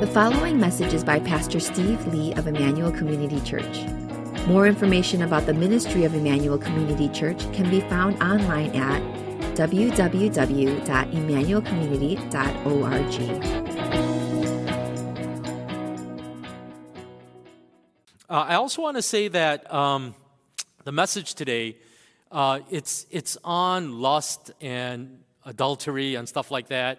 The following message is by Pastor Steve Lee of Emmanuel Community Church. More information about the ministry of Emmanuel Community Church can be found online at www.emmanuelcommunity.org. Uh, I also want to say that um, the message today uh, it's it's on lust and adultery and stuff like that.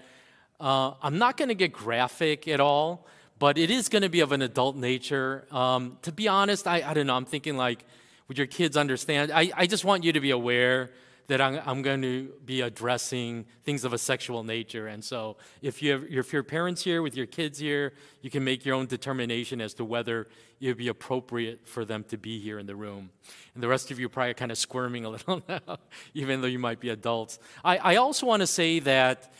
Uh, I'm not going to get graphic at all, but it is going to be of an adult nature. Um, to be honest, I, I don't know. I'm thinking like, would your kids understand? I, I just want you to be aware that I'm, I'm going to be addressing things of a sexual nature. And so if, you have, if your parents here with your kids here, you can make your own determination as to whether it would be appropriate for them to be here in the room. And the rest of you probably kind of squirming a little now, even though you might be adults. I, I also want to say that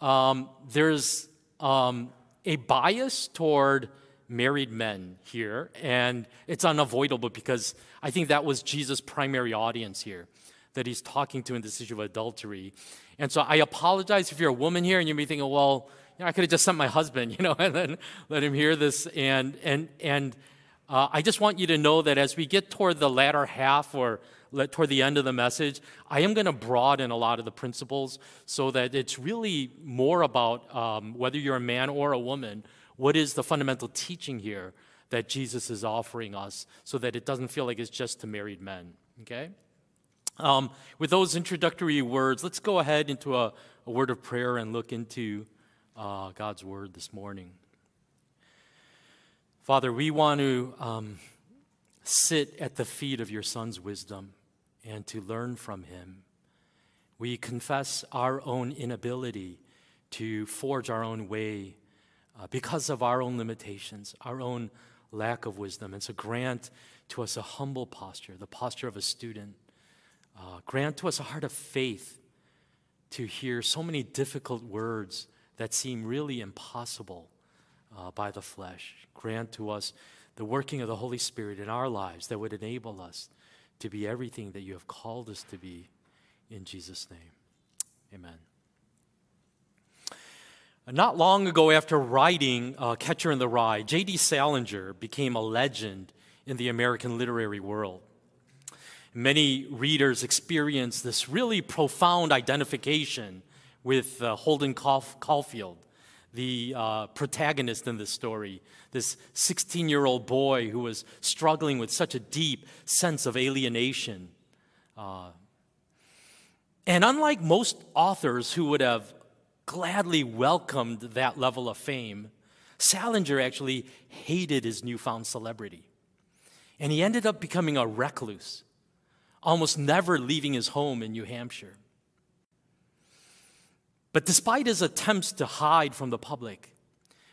um, there's um, a bias toward married men here, and it's unavoidable because I think that was Jesus' primary audience here that he's talking to in this issue of adultery. And so I apologize if you're a woman here and you may be thinking, well, you know, I could have just sent my husband, you know, and then let him hear this. And, and, and uh, I just want you to know that as we get toward the latter half or toward the end of the message, I am going to broaden a lot of the principles so that it's really more about um, whether you're a man or a woman, what is the fundamental teaching here that Jesus is offering us so that it doesn't feel like it's just to married men, okay? Um, with those introductory words, let's go ahead into a, a word of prayer and look into uh, God's word this morning. Father, we want to um, sit at the feet of your Son's wisdom and to learn from him. We confess our own inability to forge our own way uh, because of our own limitations, our own lack of wisdom. And so grant to us a humble posture, the posture of a student. Uh, grant to us a heart of faith to hear so many difficult words that seem really impossible uh, by the flesh. Grant to us the working of the Holy Spirit in our lives that would enable us to be everything that you have called us to be in Jesus' name. Amen. Not long ago, after writing uh, Catcher in the Rye, J.D. Salinger became a legend in the American literary world. Many readers experienced this really profound identification with uh, Holden Caulfield, the uh, protagonist in this story, this 16 year old boy who was struggling with such a deep sense of alienation. Uh, and unlike most authors who would have gladly welcomed that level of fame, Salinger actually hated his newfound celebrity. And he ended up becoming a recluse, almost never leaving his home in New Hampshire. But despite his attempts to hide from the public,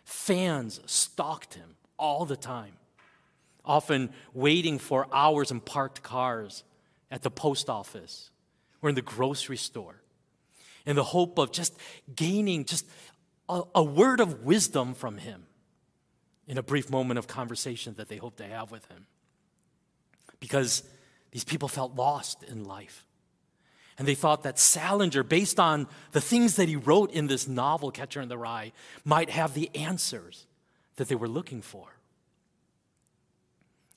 fans stalked him all the time, often waiting for hours in parked cars at the post office or in the grocery store in the hope of just gaining just a, a word of wisdom from him in a brief moment of conversation that they hoped to have with him. Because these people felt lost in life. And they thought that Salinger, based on the things that he wrote in this novel, Catcher in the Rye, might have the answers that they were looking for.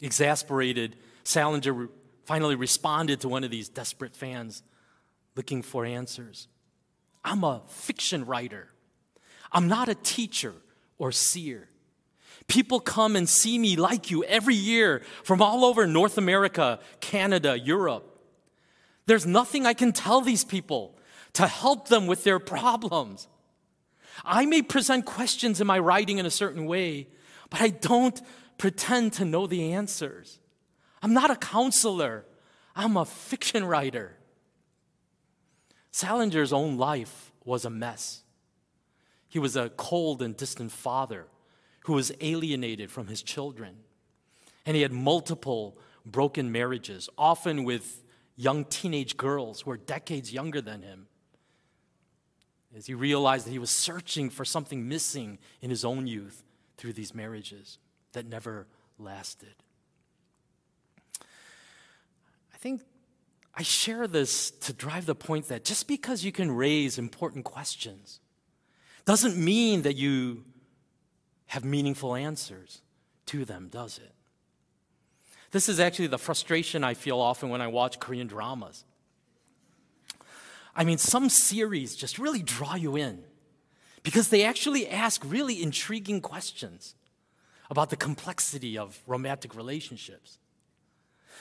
Exasperated, Salinger finally responded to one of these desperate fans looking for answers. I'm a fiction writer. I'm not a teacher or seer. People come and see me like you every year from all over North America, Canada, Europe. There's nothing I can tell these people to help them with their problems. I may present questions in my writing in a certain way, but I don't pretend to know the answers. I'm not a counselor, I'm a fiction writer. Salinger's own life was a mess. He was a cold and distant father who was alienated from his children. And he had multiple broken marriages, often with young teenage girls who were decades younger than him. As he realized that he was searching for something missing in his own youth through these marriages that never lasted. I think I share this to drive the point that just because you can raise important questions doesn't mean that you have meaningful answers to them, does it? This is actually the frustration I feel often when I watch Korean dramas. I mean, some series just really draw you in because they actually ask really intriguing questions about the complexity of romantic relationships.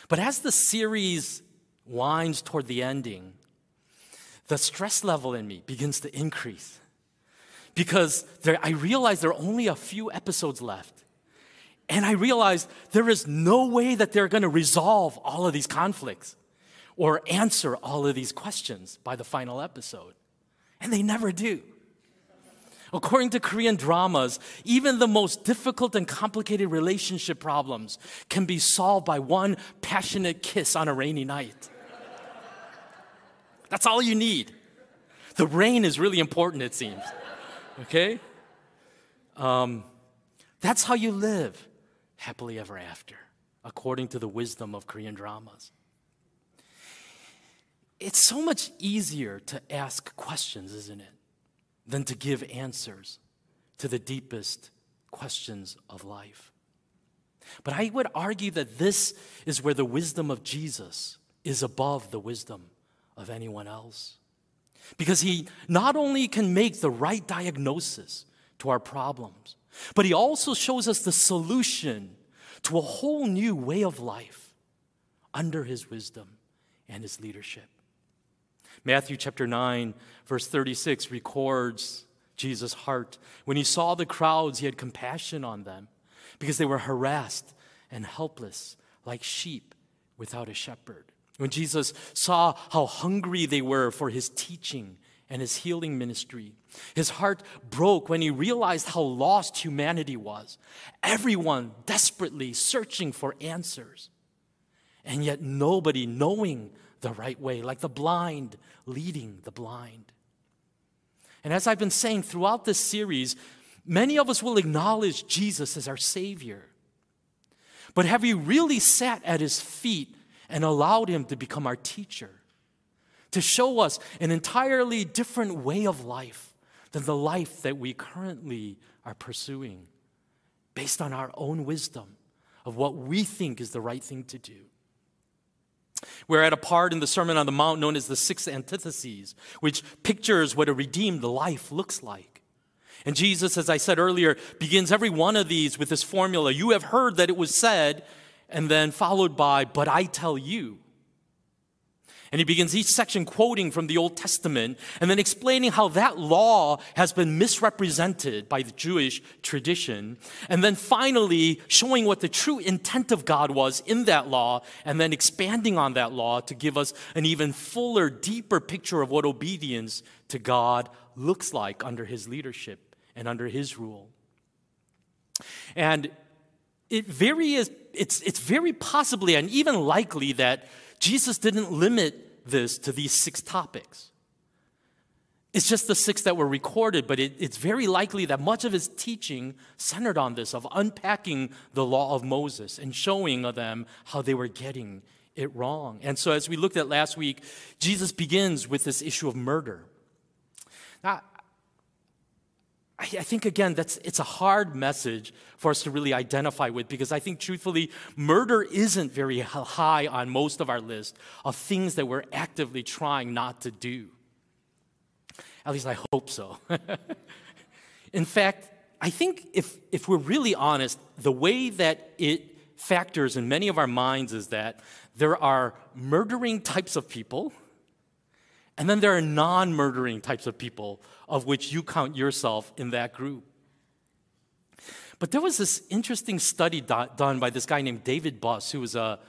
But as the series winds toward the ending, the stress level in me begins to increase because there, I realize there are only a few episodes left. And I realized there is no way that they're going to resolve all of these conflicts or answer all of these questions by the final episode. And they never do. According to Korean dramas, even the most difficult and complicated relationship problems can be solved by one passionate kiss on a rainy night. That's all you need. The rain is really important, it seems. Okay? Um, that's how you live happily ever after, according to the wisdom of Korean dramas. It's so much easier to ask questions, isn't it, than to give answers to the deepest questions of life. But I would argue that this is where the wisdom of Jesus is above the wisdom of anyone else. Because he not only can make the right diagnosis to our problems, but he also shows us the solution to a whole new way of life under his wisdom and his leadership. Matthew chapter 9, verse 36 records Jesus' heart. When he saw the crowds, he had compassion on them because they were harassed and helpless like sheep without a shepherd. When Jesus saw how hungry they were for his teaching and his healing ministry, his heart broke when he realized how lost humanity was. Everyone desperately searching for answers, and yet nobody knowing the right way, like the blind leading the blind. And as I've been saying throughout this series, many of us will acknowledge Jesus as our Savior. But have we really sat at his feet and allowed Him to become our teacher, to show us an entirely different way of life than the life that we currently are pursuing, based on our own wisdom of what we think is the right thing to do. We're at a part in the Sermon on the Mount known as the Six Antitheses, which pictures what a redeemed life looks like. And Jesus, as I said earlier, begins every one of these with this formula You have heard that it was said, and then followed by, But I tell you. And he begins each section quoting from the Old Testament and then explaining how that law has been misrepresented by the Jewish tradition. And then finally showing what the true intent of God was in that law and then expanding on that law to give us an even fuller, deeper picture of what obedience to God looks like under his leadership and under his rule. And it very is, it's, it's very possibly and even likely that Jesus didn't limit this to these six topics. It's just the six that were recorded, but it, it's very likely that much of his teaching centered on this of unpacking the law of Moses and showing them how they were getting it wrong. And so, as we looked at last week, Jesus begins with this issue of murder. Now, I, think again that's it's a hard message for us to really identify with because I think truthfully murder isn't very high on most of our list of things that we're actively trying not to do. At least I hope so. in fact, I think if if we're really honest, the way that it factors in many of our minds is that there are murdering types of people and then there are non murdering types of people, of which you count yourself in that group. But there was this interesting study do- done by this guy named David Buss, who was a,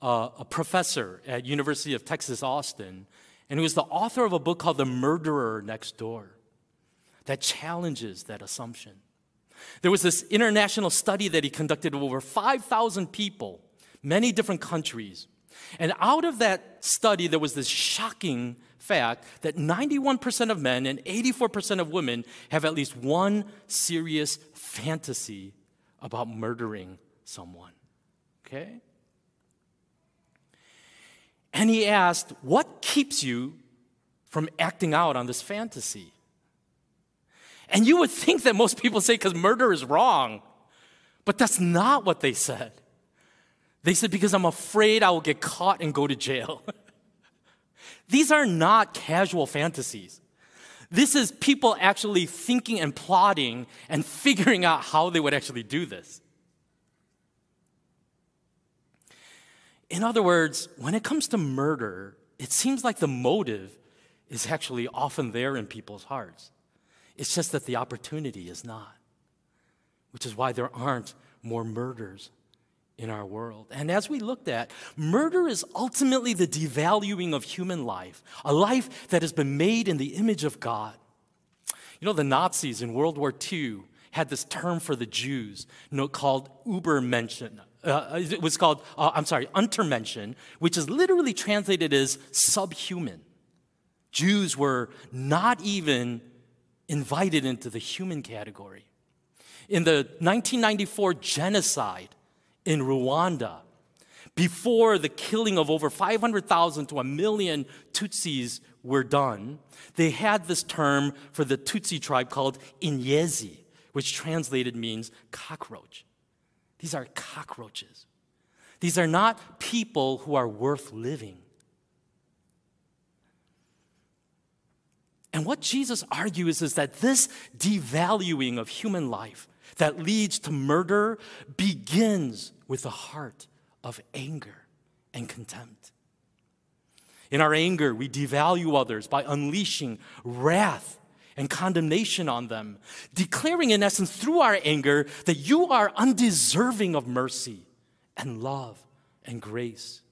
a, a professor at University of Texas, Austin, and who was the author of a book called The Murderer Next Door that challenges that assumption. There was this international study that he conducted of over 5,000 people, many different countries. And out of that study, there was this shocking fact that 91% of men and 84% of women have at least one serious fantasy about murdering someone. Okay? And he asked, What keeps you from acting out on this fantasy? And you would think that most people say because murder is wrong. But that's not what they said. They said, because I'm afraid I will get caught and go to jail. These are not casual fantasies. This is people actually thinking and plotting and figuring out how they would actually do this. In other words, when it comes to murder, it seems like the motive is actually often there in people's hearts. It's just that the opportunity is not, which is why there aren't more murders in our world. And as we looked at, murder is ultimately the devaluing of human life, a life that has been made in the image of God. You know, the Nazis in World War II had this term for the Jews you know, called Übermenschen. Uh, it was called, uh, I'm sorry, Untermenschen, which is literally translated as subhuman. Jews were not even invited into the human category. In the 1994 genocide in Rwanda, before the killing of over 500,000 to a million Tutsis were done, they had this term for the Tutsi tribe called Inyenzi, which translated means cockroach. These are cockroaches. These are not people who are worth living. And what Jesus argues is that this devaluing of human life that leads to murder begins with a heart of anger and contempt. In our anger, we devalue others by unleashing wrath and condemnation on them, declaring, in essence, through our anger, that you are undeserving of mercy and love and grace.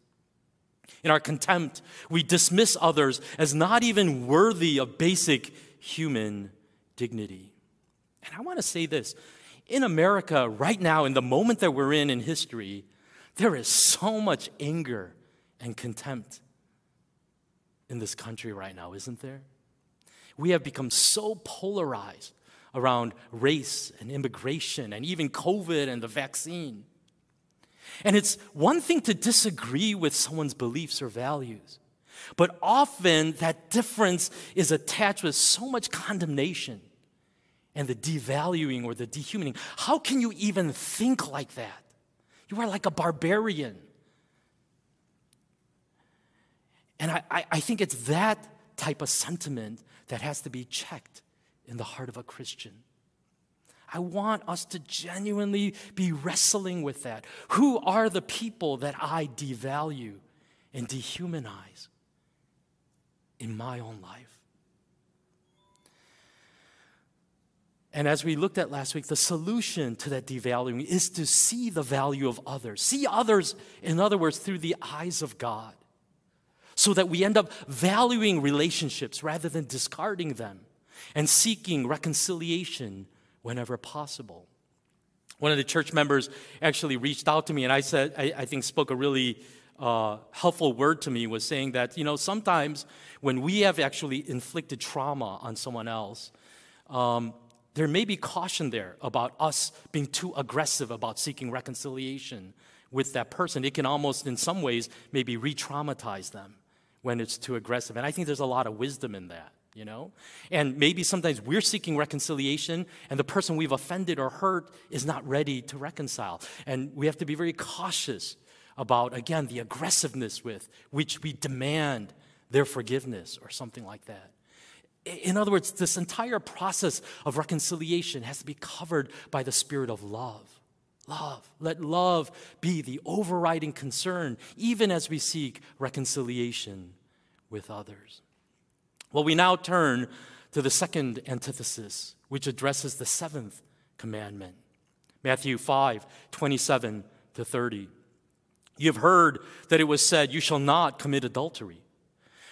In our contempt, we dismiss others as not even worthy of basic human dignity. And I want to say this in America, right now, in the moment that we're in in history, there is so much anger and contempt in this country right now, isn't there? We have become so polarized around race and immigration and even COVID and the vaccine. And it's one thing to disagree with someone's beliefs or values, but often that difference is attached with so much condemnation and the devaluing or the dehumaning. How can you even think like that? You are like a barbarian. And I, I, I think it's that type of sentiment that has to be checked in the heart of a Christian. I want us to genuinely be wrestling with that. Who are the people that I devalue and dehumanize in my own life? And as we looked at last week, the solution to that devaluing is to see the value of others. See others, in other words, through the eyes of God. So that we end up valuing relationships rather than discarding them and seeking reconciliation whenever possible. One of the church members actually reached out to me, and I said, I, I think spoke a really uh, helpful word to me, was saying that, you know, sometimes when we have actually inflicted trauma on someone else, um, there may be caution there about us being too aggressive about seeking reconciliation with that person. It can almost, in some ways, maybe re traumatize them when it's too aggressive. And I think there's a lot of wisdom in that you know? And maybe sometimes we're seeking reconciliation and the person we've offended or hurt is not ready to reconcile. And we have to be very cautious about, again, the aggressiveness with which we demand their forgiveness or something like that. In other words, this entire process of reconciliation has to be covered by the spirit of love. Love. Let love be the overriding concern, even as we seek reconciliation with others. Well, we now turn to the second antithesis, which addresses the seventh commandment Matthew 5 27 to 30. You've heard that it was said, You shall not commit adultery.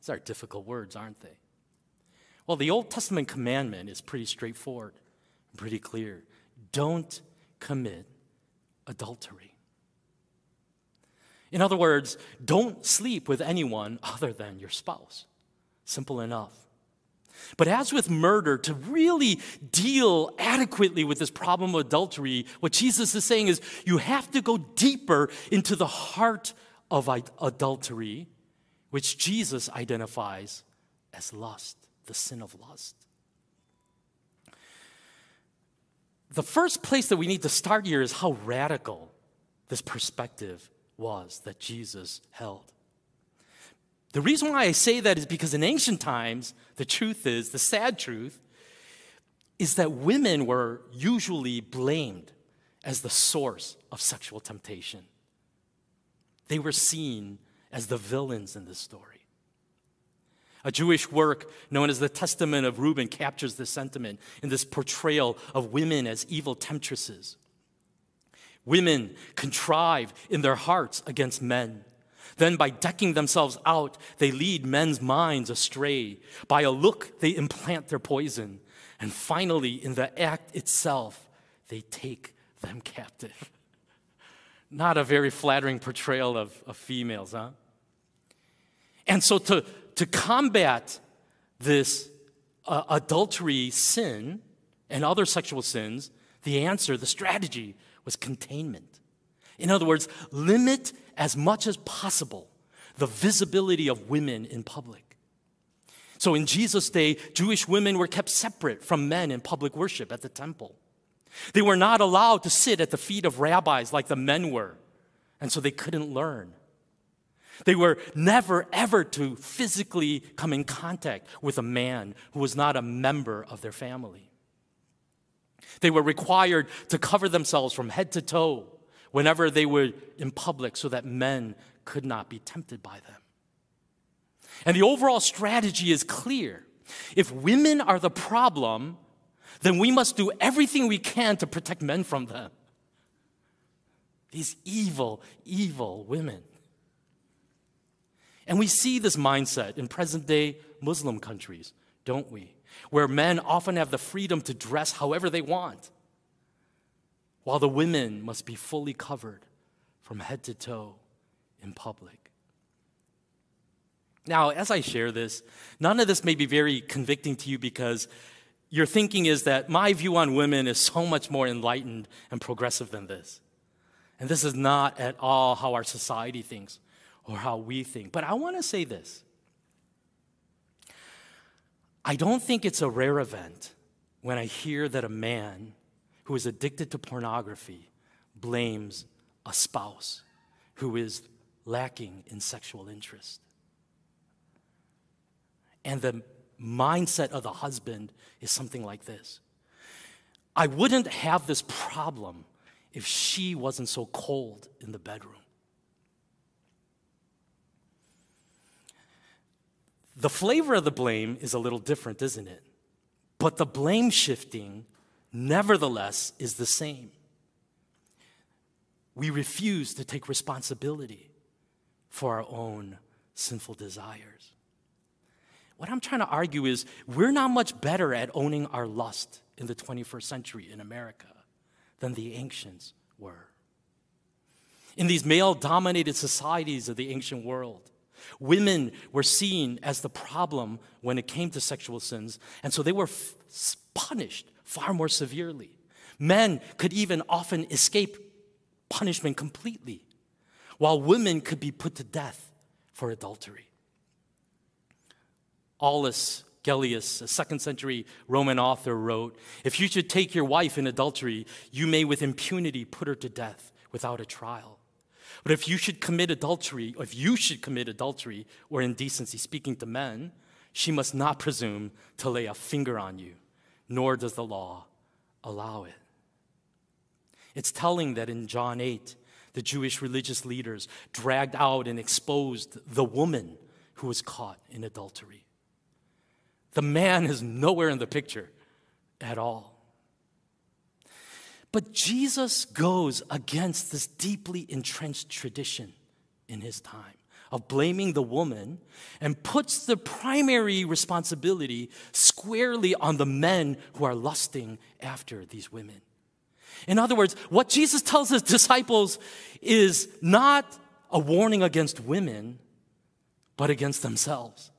These are difficult words, aren't they? Well, the Old Testament commandment is pretty straightforward, pretty clear. Don't commit adultery. In other words, don't sleep with anyone other than your spouse. Simple enough. But as with murder, to really deal adequately with this problem of adultery, what Jesus is saying is you have to go deeper into the heart of adultery, which Jesus identifies as lust, the sin of lust. The first place that we need to start here is how radical this perspective was that Jesus held. The reason why I say that is because in ancient times, the truth is, the sad truth, is that women were usually blamed as the source of sexual temptation. They were seen as the villains in this story. A Jewish work known as the Testament of Reuben captures this sentiment in this portrayal of women as evil temptresses. Women contrive in their hearts against men. Then, by decking themselves out, they lead men's minds astray. By a look, they implant their poison. And finally, in the act itself, they take them captive. Not a very flattering portrayal of, of females, huh? And so, to, to combat this uh, adultery sin and other sexual sins, the answer, the strategy was containment. In other words, limit as much as possible the visibility of women in public. So in Jesus' day, Jewish women were kept separate from men in public worship at the temple. They were not allowed to sit at the feet of rabbis like the men were, and so they couldn't learn. They were never, ever to physically come in contact with a man who was not a member of their family. They were required to cover themselves from head to toe whenever they were in public so that men could not be tempted by them. And the overall strategy is clear. If women are the problem, then we must do everything we can to protect men from them. These evil, evil women. And we see this mindset in present day Muslim countries, don't we? Where men often have the freedom to dress however they want, while the women must be fully covered from head to toe in public. Now, as I share this, none of this may be very convicting to you because your thinking is that my view on women is so much more enlightened and progressive than this. And this is not at all how our society thinks or how we think. But I want to say this I don't think it's a rare event when I hear that a man who is addicted to pornography blames a spouse who is lacking in sexual interest. And the mindset of the husband is something like this I wouldn't have this problem if she wasn't so cold in the bedroom. The flavor of the blame is a little different, isn't it? But the blame shifting, nevertheless, is the same. We refuse to take responsibility for our own sinful desires. What I'm trying to argue is we're not much better at owning our lust in the 21st century in America than the ancients were. In these male dominated societies of the ancient world, Women were seen as the problem when it came to sexual sins, and so they were f- punished far more severely. Men could even often escape punishment completely, while women could be put to death for adultery. Aulus Gellius, a second century Roman author, wrote If you should take your wife in adultery, you may with impunity put her to death without a trial. But if you should commit adultery, if you should commit adultery or indecency, speaking to men, she must not presume to lay a finger on you, nor does the law allow it. It's telling that in John 8, the Jewish religious leaders dragged out and exposed the woman who was caught in adultery. The man is nowhere in the picture at all. But Jesus goes against this deeply entrenched tradition in his time of blaming the woman and puts the primary responsibility squarely on the men who are lusting after these women. In other words, what Jesus tells his disciples is not a warning against women, but against themselves.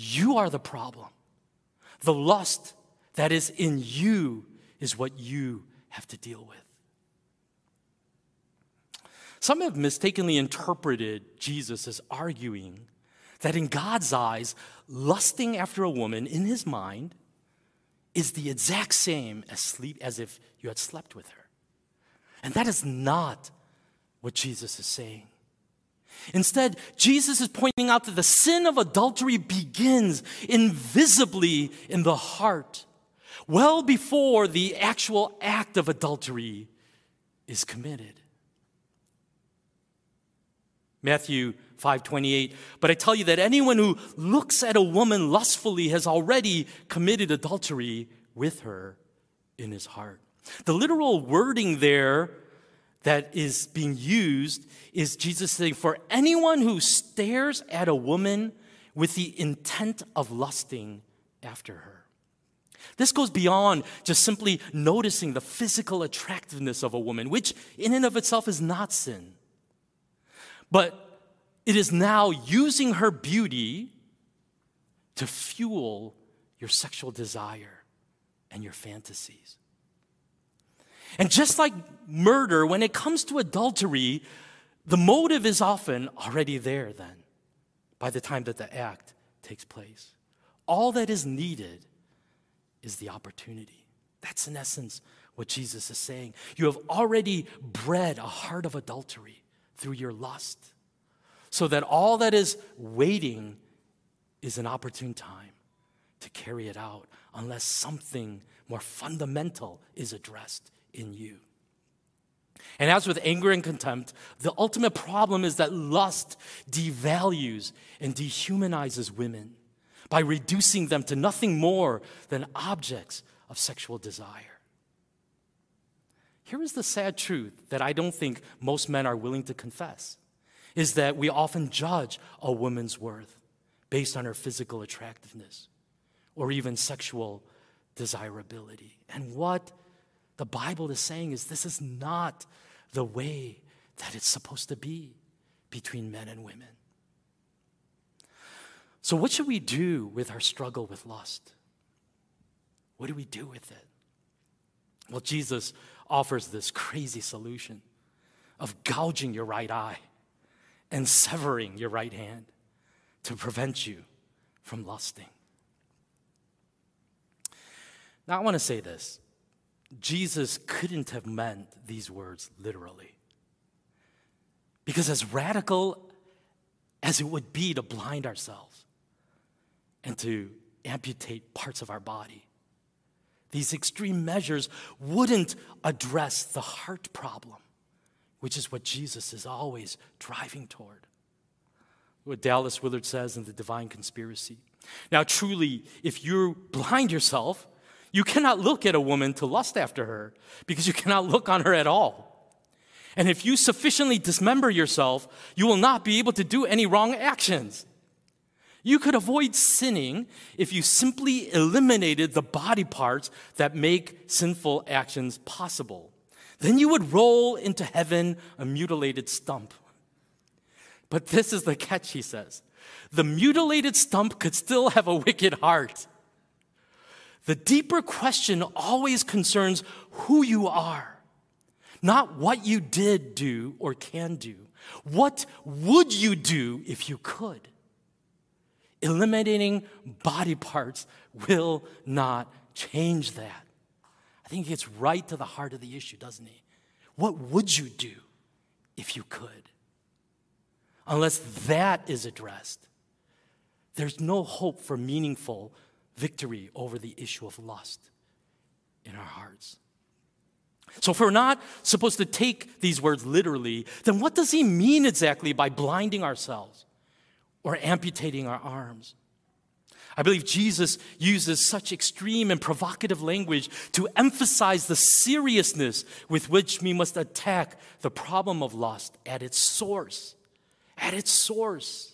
You are the problem. The lust that is in you is what you have to deal with. Some have mistakenly interpreted Jesus as arguing that in God's eyes, lusting after a woman in his mind is the exact same as sleep as if you had slept with her. And that is not what Jesus is saying. Instead, Jesus is pointing out that the sin of adultery begins invisibly in the heart, well before the actual act of adultery is committed. Matthew 5:28 But I tell you that anyone who looks at a woman lustfully has already committed adultery with her in his heart. The literal wording there that is being used is Jesus saying for anyone who stares at a woman with the intent of lusting after her. This goes beyond just simply noticing the physical attractiveness of a woman, which in and of itself is not sin. But it is now using her beauty to fuel your sexual desire and your fantasies. And just like murder, when it comes to adultery, the motive is often already there then by the time that the act takes place. All that is needed is the opportunity. That's in essence what Jesus is saying. You have already bred a heart of adultery through your lust, so that all that is waiting is an opportune time to carry it out, unless something more fundamental is addressed in you. And as with anger and contempt, the ultimate problem is that lust devalues and dehumanizes women by reducing them to nothing more than objects of sexual desire. Here is the sad truth that I don't think most men are willing to confess is that we often judge a woman's worth based on her physical attractiveness or even sexual desirability. And what the Bible is saying is this is not the way that it's supposed to be between men and women. So, what should we do with our struggle with lust? What do we do with it? Well, Jesus offers this crazy solution of gouging your right eye and severing your right hand to prevent you from lusting. Now, I want to say this Jesus couldn't have meant these words literally. Because, as radical as it would be to blind ourselves and to amputate parts of our body, these extreme measures wouldn't address the heart problem, which is what Jesus is always driving toward. What Dallas Willard says in The Divine Conspiracy. Now, truly, if you blind yourself, you cannot look at a woman to lust after her because you cannot look on her at all. And if you sufficiently dismember yourself, you will not be able to do any wrong actions. You could avoid sinning if you simply eliminated the body parts that make sinful actions possible. Then you would roll into heaven a mutilated stump. But this is the catch, he says. The mutilated stump could still have a wicked heart. The deeper question always concerns who you are, not what you did do or can do. What would you do if you could? Eliminating body parts will not change that. I think he gets right to the heart of the issue, doesn't he? What would you do if you could? Unless that is addressed, there's no hope for meaningful victory over the issue of lust in our hearts. So, if we're not supposed to take these words literally, then what does he mean exactly by blinding ourselves? or amputating our arms. I believe Jesus uses such extreme and provocative language to emphasize the seriousness with which we must attack the problem of lust at its source at its source.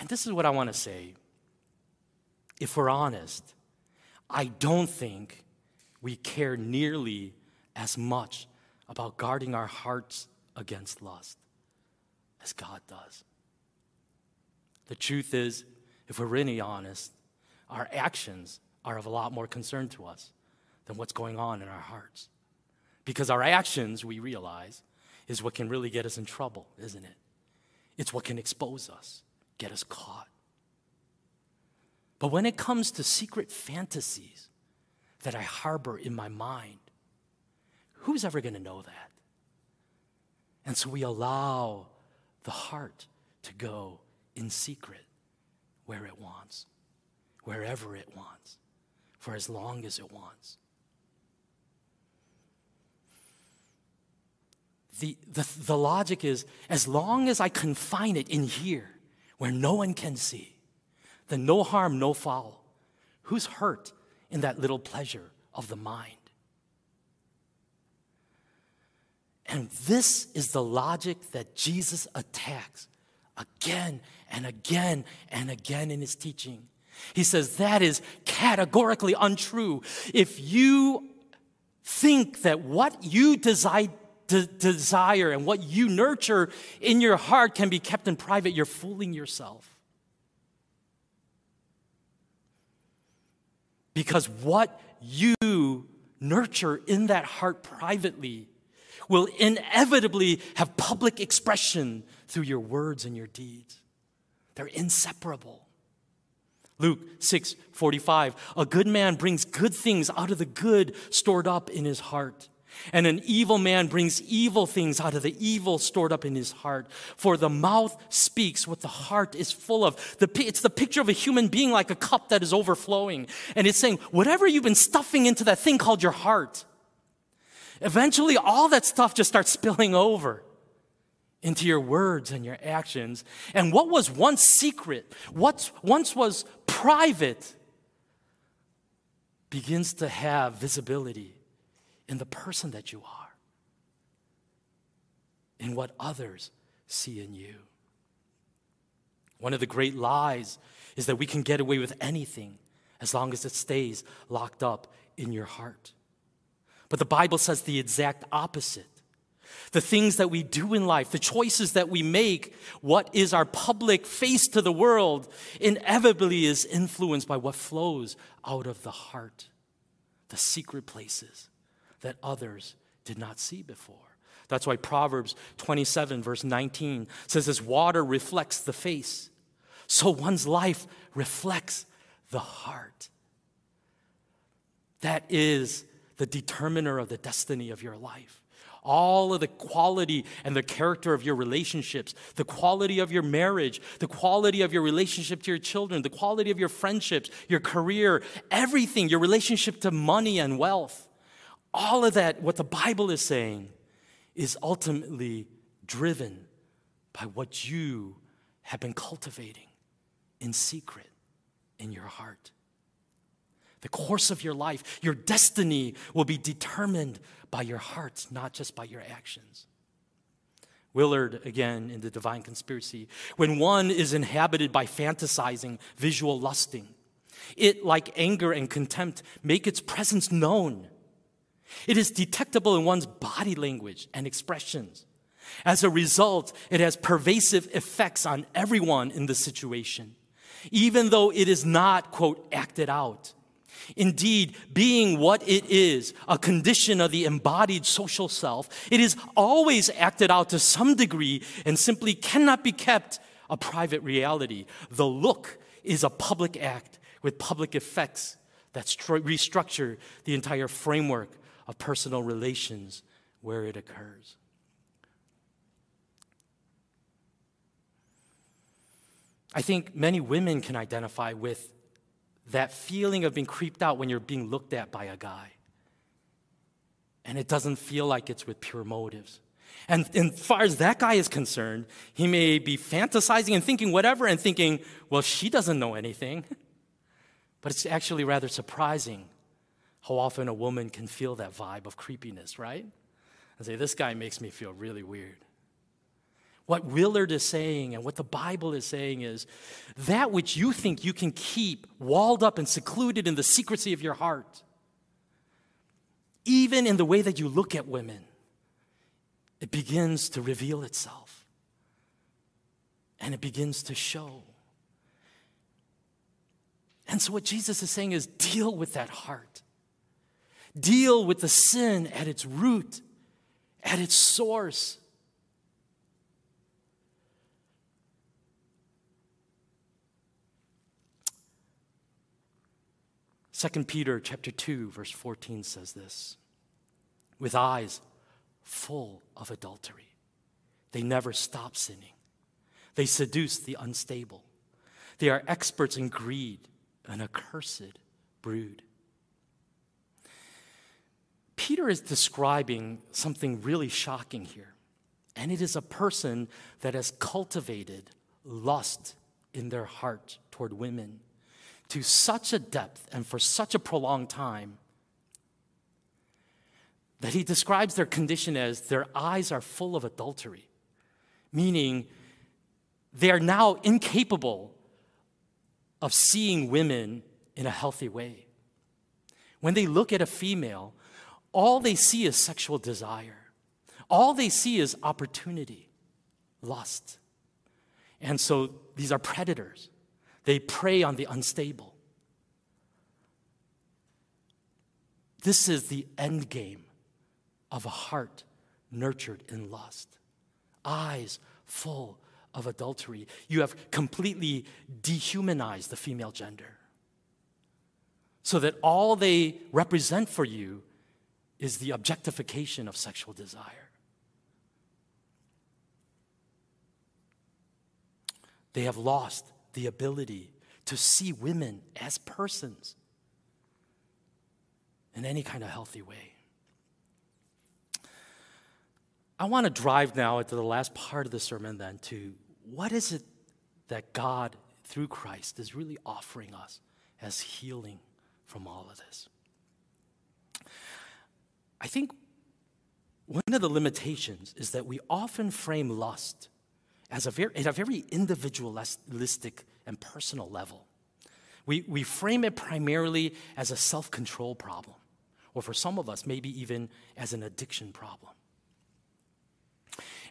And this is what I want to say. If we're honest, I don't think we care nearly as much about guarding our hearts against lust as God does. The truth is, if we're really honest, our actions are of a lot more concern to us than what's going on in our hearts. Because our actions, we realize, is what can really get us in trouble, isn't it? It's what can expose us, get us caught. But when it comes to secret fantasies that I harbor in my mind, who's ever going to know that? And so we allow the heart to go in secret where it wants, wherever it wants, for as long as it wants. The, the, the logic is as long as I confine it in here where no one can see, then no harm, no foul. Who's hurt in that little pleasure of the mind? And this is the logic that Jesus attacks again and again and again in his teaching. He says that is categorically untrue. If you think that what you desire, de- desire and what you nurture in your heart can be kept in private, you're fooling yourself. Because what you nurture in that heart privately will inevitably have public expression through your words and your deeds. They're inseparable. Luke 6 45, a good man brings good things out of the good stored up in his heart. And an evil man brings evil things out of the evil stored up in his heart. For the mouth speaks what the heart is full of. The, it's the picture of a human being like a cup that is overflowing. And it's saying, whatever you've been stuffing into that thing called your heart, eventually all that stuff just starts spilling over into your words and your actions. And what was once secret, what once was private, begins to have visibility in the person that you are, in what others see in you. One of the great lies is that we can get away with anything as long as it stays locked up in your heart. But the Bible says the exact opposite. The things that we do in life, the choices that we make, what is our public face to the world, inevitably is influenced by what flows out of the heart, the secret places that others did not see before. That's why Proverbs 27, verse 19 says, As water reflects the face, so one's life reflects the heart. That is the determiner of the destiny of your life. All of the quality and the character of your relationships, the quality of your marriage, the quality of your relationship to your children, the quality of your friendships, your career, everything, your relationship to money and wealth all of that, what the Bible is saying, is ultimately driven by what you have been cultivating in secret in your heart. The course of your life, your destiny will be determined by your heart, not just by your actions. Willard, again, in The Divine Conspiracy. When one is inhabited by fantasizing, visual lusting, it, like anger and contempt, make its presence known it is detectable in one's body language and expressions. As a result, it has pervasive effects on everyone in the situation, even though it is not, quote, acted out. Indeed, being what it is, a condition of the embodied social self, it is always acted out to some degree and simply cannot be kept a private reality. The look is a public act with public effects that restructure the entire framework of personal relations where it occurs. I think many women can identify with that feeling of being creeped out when you're being looked at by a guy. And it doesn't feel like it's with pure motives. And, as far as that guy is concerned, he may be fantasizing and thinking whatever and thinking, well, she doesn't know anything. But it's actually rather surprising how often a woman can feel that vibe of creepiness, right? And say, this guy makes me feel really weird. What Willard is saying and what the Bible is saying is that which you think you can keep walled up and secluded in the secrecy of your heart, even in the way that you look at women, it begins to reveal itself and it begins to show. And so, what Jesus is saying is deal with that heart, deal with the sin at its root, at its source. Second Peter chapter 2 verse 14 says this with eyes full of adultery they never stop sinning. They seduce the unstable. They are experts in greed an accursed brood Peter is describing something really shocking here and it is a person that has cultivated lust in their heart toward women to such a depth and for such a prolonged time that he describes their condition as their eyes are full of adultery, meaning they are now incapable of seeing women in a healthy way. When they look at a female, all they see is sexual desire. All they see is opportunity, lust. And so these are predators. They prey on the unstable. This is the end game of a heart nurtured in lust, eyes full of adultery. You have completely dehumanized the female gender so that all they represent for you is the objectification of sexual desire. They have lost the ability to see women as persons in any kind of healthy way. I want to drive now into the last part of the sermon then to what is it that God, through Christ, is really offering us as healing from all of this? I think one of the limitations is that we often frame lust as a very, at a very individualistic and personal level. We, we frame it primarily as a self control problem, or for some of us, maybe even as an addiction problem.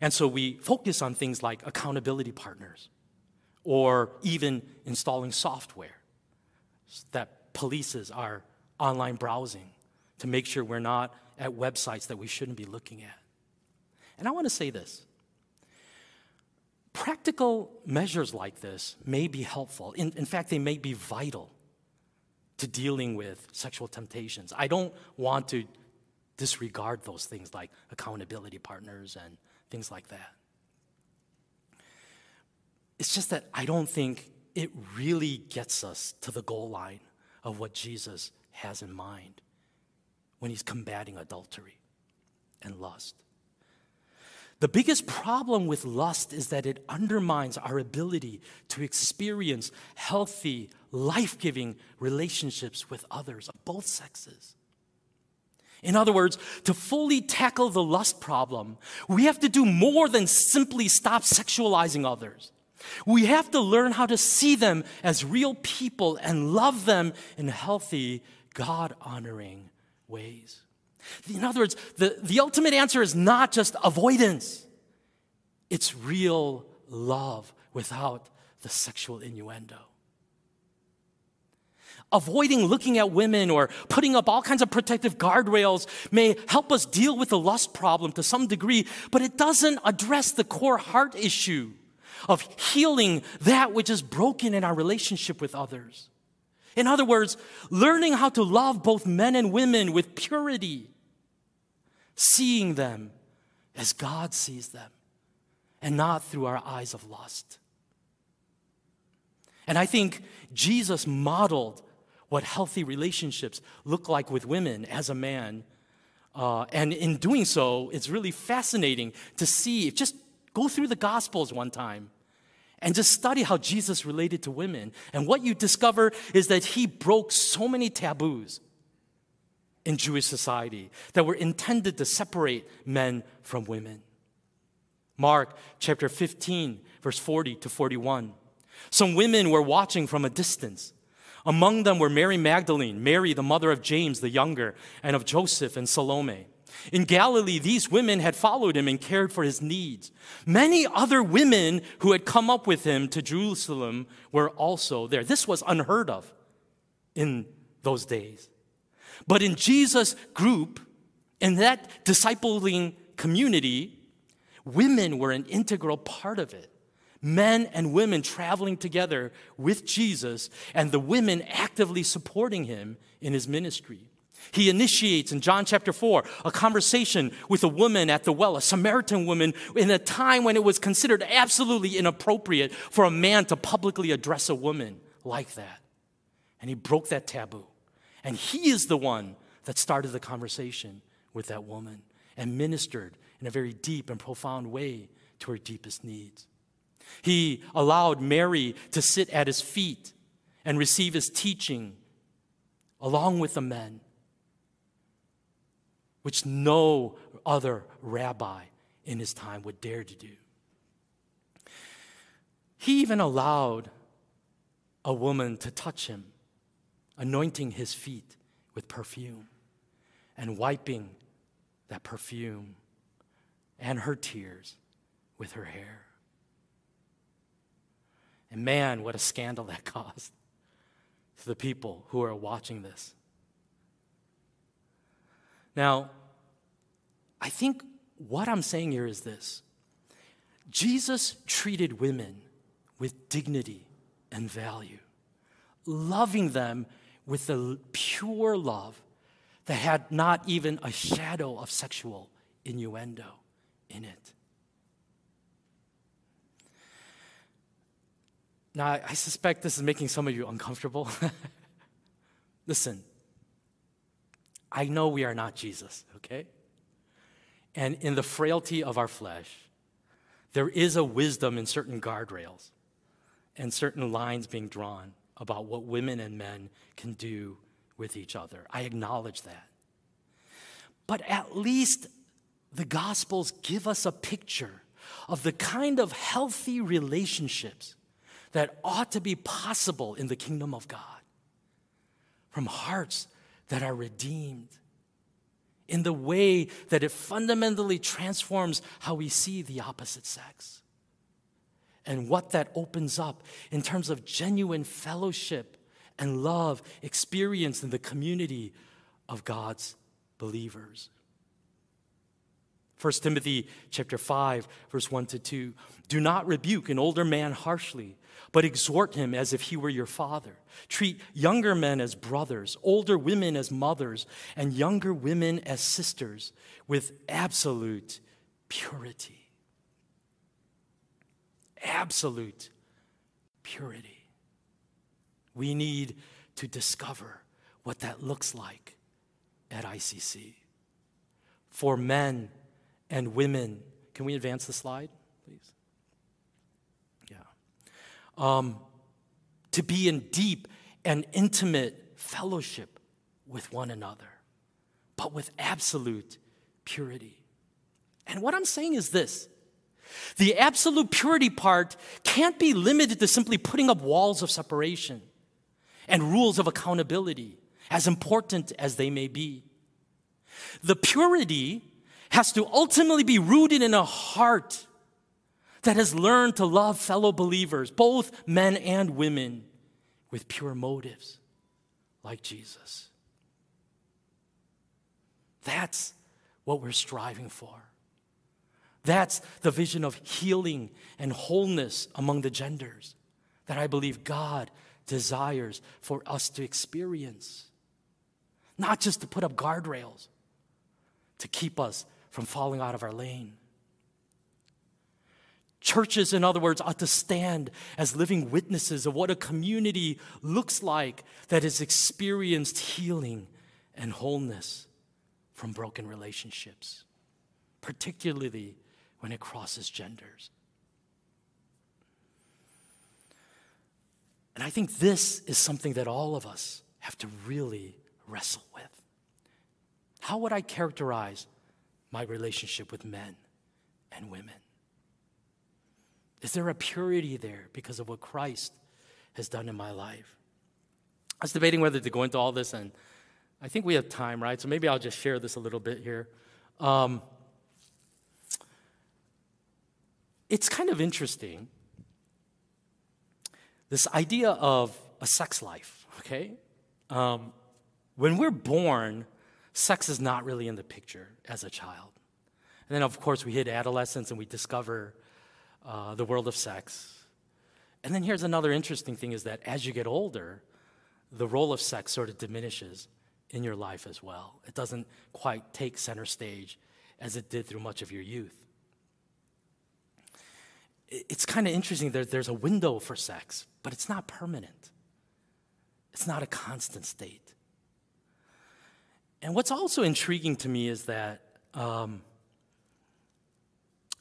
And so we focus on things like accountability partners, or even installing software that polices our online browsing to make sure we're not at websites that we shouldn't be looking at. And I want to say this Practical measures like this may be helpful. In, in fact, they may be vital to dealing with sexual temptations. I don't want to disregard those things like accountability partners and things like that. It's just that I don't think it really gets us to the goal line of what Jesus has in mind when he's combating adultery and lust. The biggest problem with lust is that it undermines our ability to experience healthy, life giving relationships with others of both sexes. In other words, to fully tackle the lust problem, we have to do more than simply stop sexualizing others. We have to learn how to see them as real people and love them in healthy, God honoring ways. In other words, the, the ultimate answer is not just avoidance, it's real love without the sexual innuendo. Avoiding looking at women or putting up all kinds of protective guardrails may help us deal with the lust problem to some degree, but it doesn't address the core heart issue of healing that which is broken in our relationship with others. In other words, learning how to love both men and women with purity, seeing them as God sees them, and not through our eyes of lust. And I think Jesus modeled what healthy relationships look like with women as a man. Uh, and in doing so, it's really fascinating to see, just go through the Gospels one time and just study how Jesus related to women. And what you discover is that he broke so many taboos in Jewish society that were intended to separate men from women. Mark chapter 15, verse 40 to 41. Some women were watching from a distance. Among them were Mary Magdalene, Mary, the mother of James the younger, and of Joseph and Salome. In Galilee, these women had followed him and cared for his needs. Many other women who had come up with him to Jerusalem were also there. This was unheard of in those days. But in Jesus' group, in that discipling community, women were an integral part of it. Men and women traveling together with Jesus, and the women actively supporting him in his ministry. He initiates in John chapter 4 a conversation with a woman at the well, a Samaritan woman, in a time when it was considered absolutely inappropriate for a man to publicly address a woman like that. And he broke that taboo. And he is the one that started the conversation with that woman and ministered in a very deep and profound way to her deepest needs. He allowed Mary to sit at his feet and receive his teaching along with the men which no other rabbi in his time would dare to do. He even allowed a woman to touch him, anointing his feet with perfume and wiping that perfume and her tears with her hair. And man, what a scandal that caused to the people who are watching this. Now, I think what I'm saying here is this Jesus treated women with dignity and value, loving them with a pure love that had not even a shadow of sexual innuendo in it. Now, I suspect this is making some of you uncomfortable. Listen, I know we are not Jesus, okay? And in the frailty of our flesh, there is a wisdom in certain guardrails and certain lines being drawn about what women and men can do with each other. I acknowledge that. But at least the Gospels give us a picture of the kind of healthy relationships that ought to be possible in the kingdom of God from hearts that are redeemed, in the way that it fundamentally transforms how we see the opposite sex, and what that opens up in terms of genuine fellowship and love experienced in the community of God's believers. 1 Timothy chapter 5 verse 1 to 2 Do not rebuke an older man harshly but exhort him as if he were your father. Treat younger men as brothers, older women as mothers, and younger women as sisters with absolute purity. Absolute purity. We need to discover what that looks like at ICC. For men and women, can we advance the slide, um, to be in deep and intimate fellowship with one another, but with absolute purity. And what I'm saying is this the absolute purity part can't be limited to simply putting up walls of separation and rules of accountability, as important as they may be. The purity has to ultimately be rooted in a heart that has learned to love fellow believers, both men and women, with pure motives like Jesus. That's what we're striving for. That's the vision of healing and wholeness among the genders that I believe God desires for us to experience. Not just to put up guardrails to keep us from falling out of our lane. Churches, in other words, ought to stand as living witnesses of what a community looks like that has experienced healing and wholeness from broken relationships, particularly when it crosses genders. And I think this is something that all of us have to really wrestle with. How would I characterize my relationship with men and women? Is there a purity there because of what Christ has done in my life? I was debating whether to go into all this, and I think we have time, right? So maybe I'll just share this a little bit here. Um, it's kind of interesting this idea of a sex life, okay? Um, when we're born, sex is not really in the picture as a child. And then, of course, we hit adolescence and we discover uh, the world of sex. And then here's another interesting thing is that as you get older, the role of sex sort of diminishes in your life as well. It doesn't quite take center stage as it did through much of your youth. It's kind of interesting that there's a window for sex, but it's not permanent. It's not a constant state. And what's also intriguing to me is that um,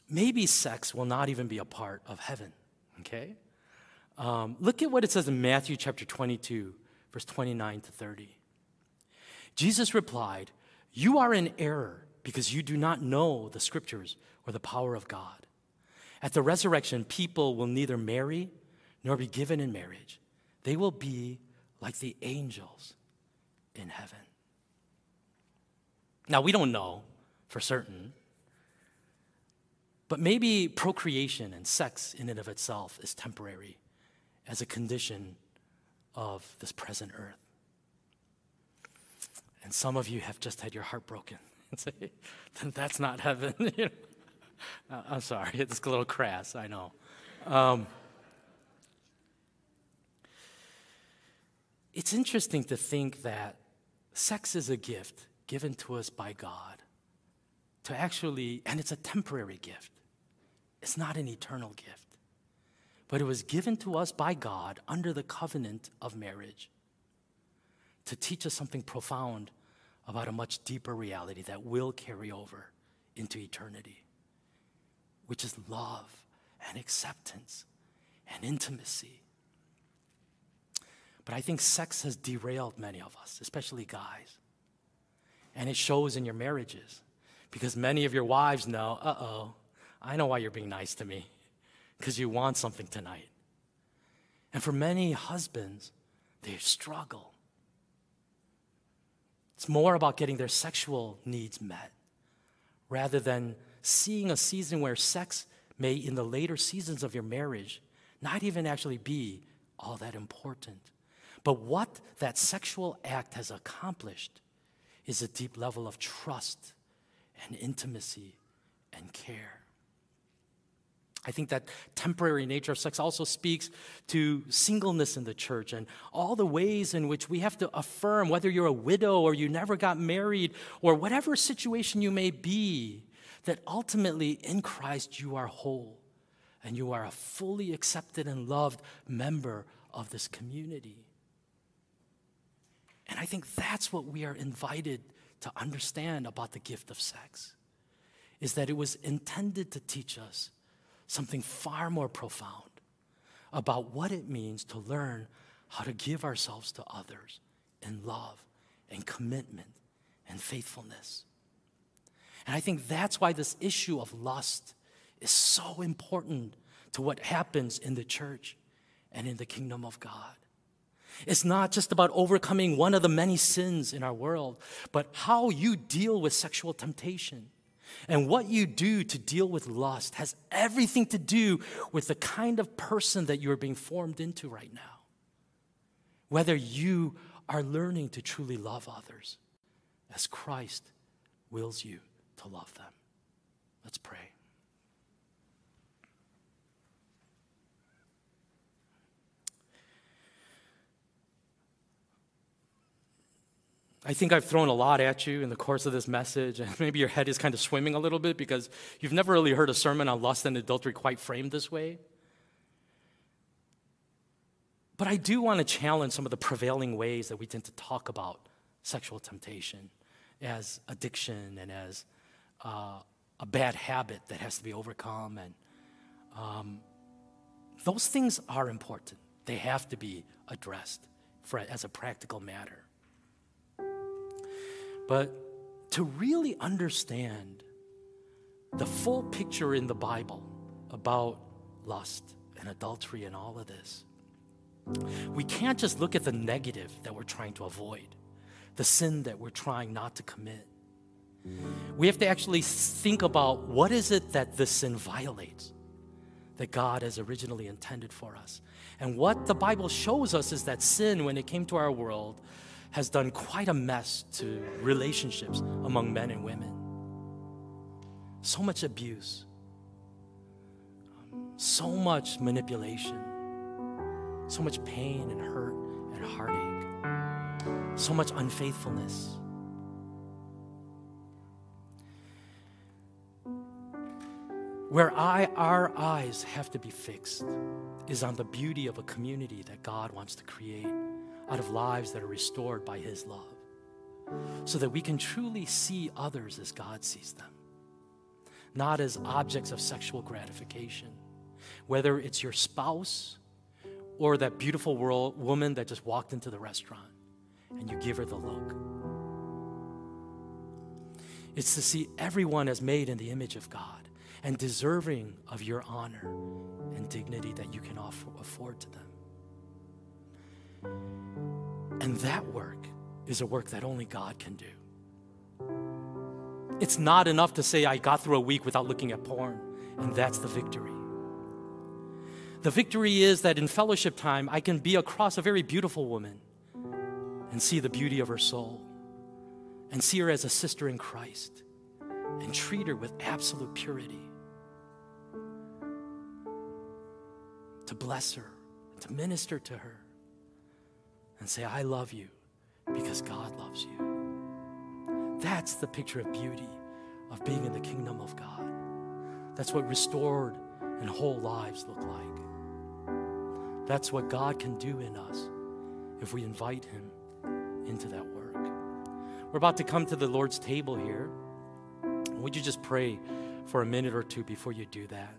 maybe sex will not even be a part of heaven, okay? Um, look at what it says in Matthew chapter 22, verse 29 to 30. Jesus replied, You are in error because you do not know the scriptures or the power of God. At the resurrection, people will neither marry nor be given in marriage, they will be like the angels in heaven. Now, we don't know for certain, but maybe procreation and sex in and of itself is temporary as a condition of this present earth. And some of you have just had your heart broken and say, that's not heaven. Uh, I'm sorry, it's a little crass, I know. Um, it's interesting to think that sex is a gift given to us by God to actually, and it's a temporary gift, it's not an eternal gift. But it was given to us by God under the covenant of marriage to teach us something profound about a much deeper reality that will carry over into eternity, which is love and acceptance and intimacy. But I think sex has derailed many of us, especially guys. And it shows in your marriages because many of your wives know, uh oh, I know why you're being nice to me because you want something tonight. And for many husbands, they struggle. It's more about getting their sexual needs met rather than seeing a season where sex may, in the later seasons of your marriage, not even actually be all that important. But what that sexual act has accomplished is a deep level of trust and intimacy and care. I think that temporary nature of sex also speaks to singleness in the church and all the ways in which we have to affirm whether you're a widow or you never got married or whatever situation you may be, that ultimately in Christ you are whole and you are a fully accepted and loved member of this community. And I think that's what we are invited to understand about the gift of sex is that it was intended to teach us something far more profound about what it means to learn how to give ourselves to others in love and commitment and faithfulness. And I think that's why this issue of lust is so important to what happens in the church and in the kingdom of God. It's not just about overcoming one of the many sins in our world, but how you deal with sexual temptation. And what you do to deal with lust has everything to do with the kind of person that you're being formed into right now. Whether you are learning to truly love others as Christ wills you to love them. Let's pray. I think I've thrown a lot at you in the course of this message, and maybe your head is kind of swimming a little bit because you've never really heard a sermon on lust and adultery quite framed this way. But I do want to challenge some of the prevailing ways that we tend to talk about sexual temptation as addiction and as uh, a bad habit that has to be overcome. And um, those things are important, they have to be addressed for, as a practical matter. But to really understand the full picture in the Bible about lust and adultery and all of this. We can't just look at the negative that we're trying to avoid, the sin that we're trying not to commit. We have to actually think about what is it that this sin violates that God has originally intended for us. And what the Bible shows us is that sin, when it came to our world, has done quite a mess to relationships among men and women. So much abuse, so much manipulation, so much pain and hurt and heartache, so much unfaithfulness. Where I, our eyes have to be fixed is on the beauty of a community that God wants to create out of lives that are restored by His love, so that we can truly see others as God sees them, not as objects of sexual gratification. Whether it's your spouse or that beautiful world, woman that just walked into the restaurant and you give her the look. It's to see everyone as made in the image of God and deserving of your honor and dignity that you can offer, afford to them. And that work is a work that only God can do. It's not enough to say, I got through a week without looking at porn, and that's the victory. The victory is that in fellowship time, I can be across a very beautiful woman and see the beauty of her soul and see her as a sister in Christ and treat her with absolute purity. To bless her, to minister to her and say, I love you because God loves you. That's the picture of beauty of being in the kingdom of God. That's what restored and whole lives look like. That's what God can do in us if we invite Him into that work. We're about to come to the Lord's table here. Would you just pray for a minute or two before you do that?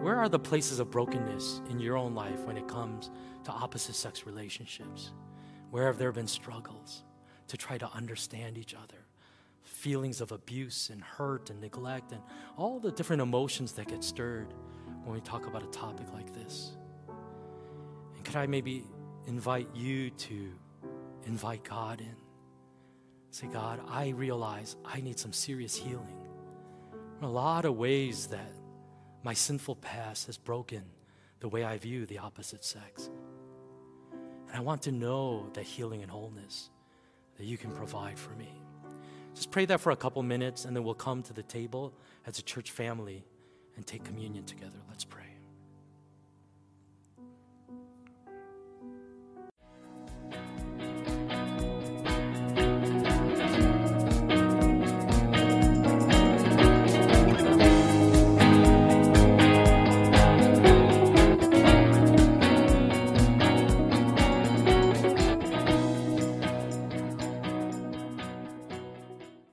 Where are the places of brokenness in your own life when it comes to opposite sex relationships? Where have there been struggles to try to understand each other? Feelings of abuse and hurt and neglect and all the different emotions that get stirred when we talk about a topic like this. And could I maybe invite you to invite God in? Say, God, I realize I need some serious healing. In a lot of ways that my sinful past has broken the way I view the opposite sex. I want to know the healing and wholeness that you can provide for me. Just pray that for a couple minutes, and then we'll come to the table as a church family and take communion together. Let's pray.